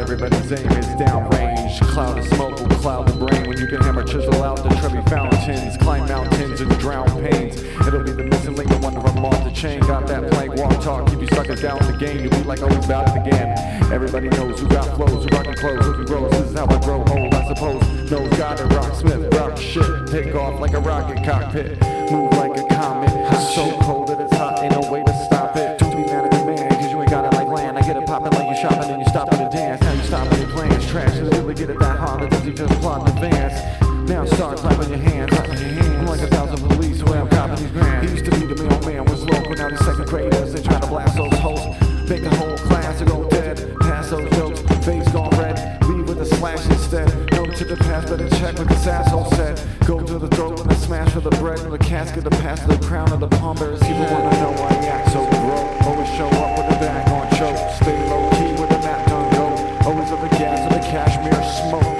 everybody's aim is downrange. Cloud of smoke will cloud the brain when you can hammer chisel out the Trevi fountains, climb mountains and drown pains. It'll be the missing link, the wonder I'm off the chain. Got that plank walk talk, keep you suckers down the game. You'll be like, oh, about it again. Everybody knows who got flows, who rockin' clothes, who can grow. This is how I grow old, I suppose. Knows God and rocksmith, rock shit. Take off like a rocket cockpit, move like a you shopping and you stopping to dance. Now you stopping your plans, trash. And really get it that hard, does he just plot in advance? Now start clapping your hands, clapping your hands. I'm like a thousand police where I'm copping these grand. He used to be the mailman, was local, now these second graders. They try to blast those hoes, make a whole class to go dead. Pass those jokes, face gone red. Leave with a slash instead. No to the past, better check what this asshole said. Go to the throat and a smash for the bread and the casket, the pass the crown of the palm bearers. People wanna know why he act so broke. Always show up hose of the gas of the cashmere smoke.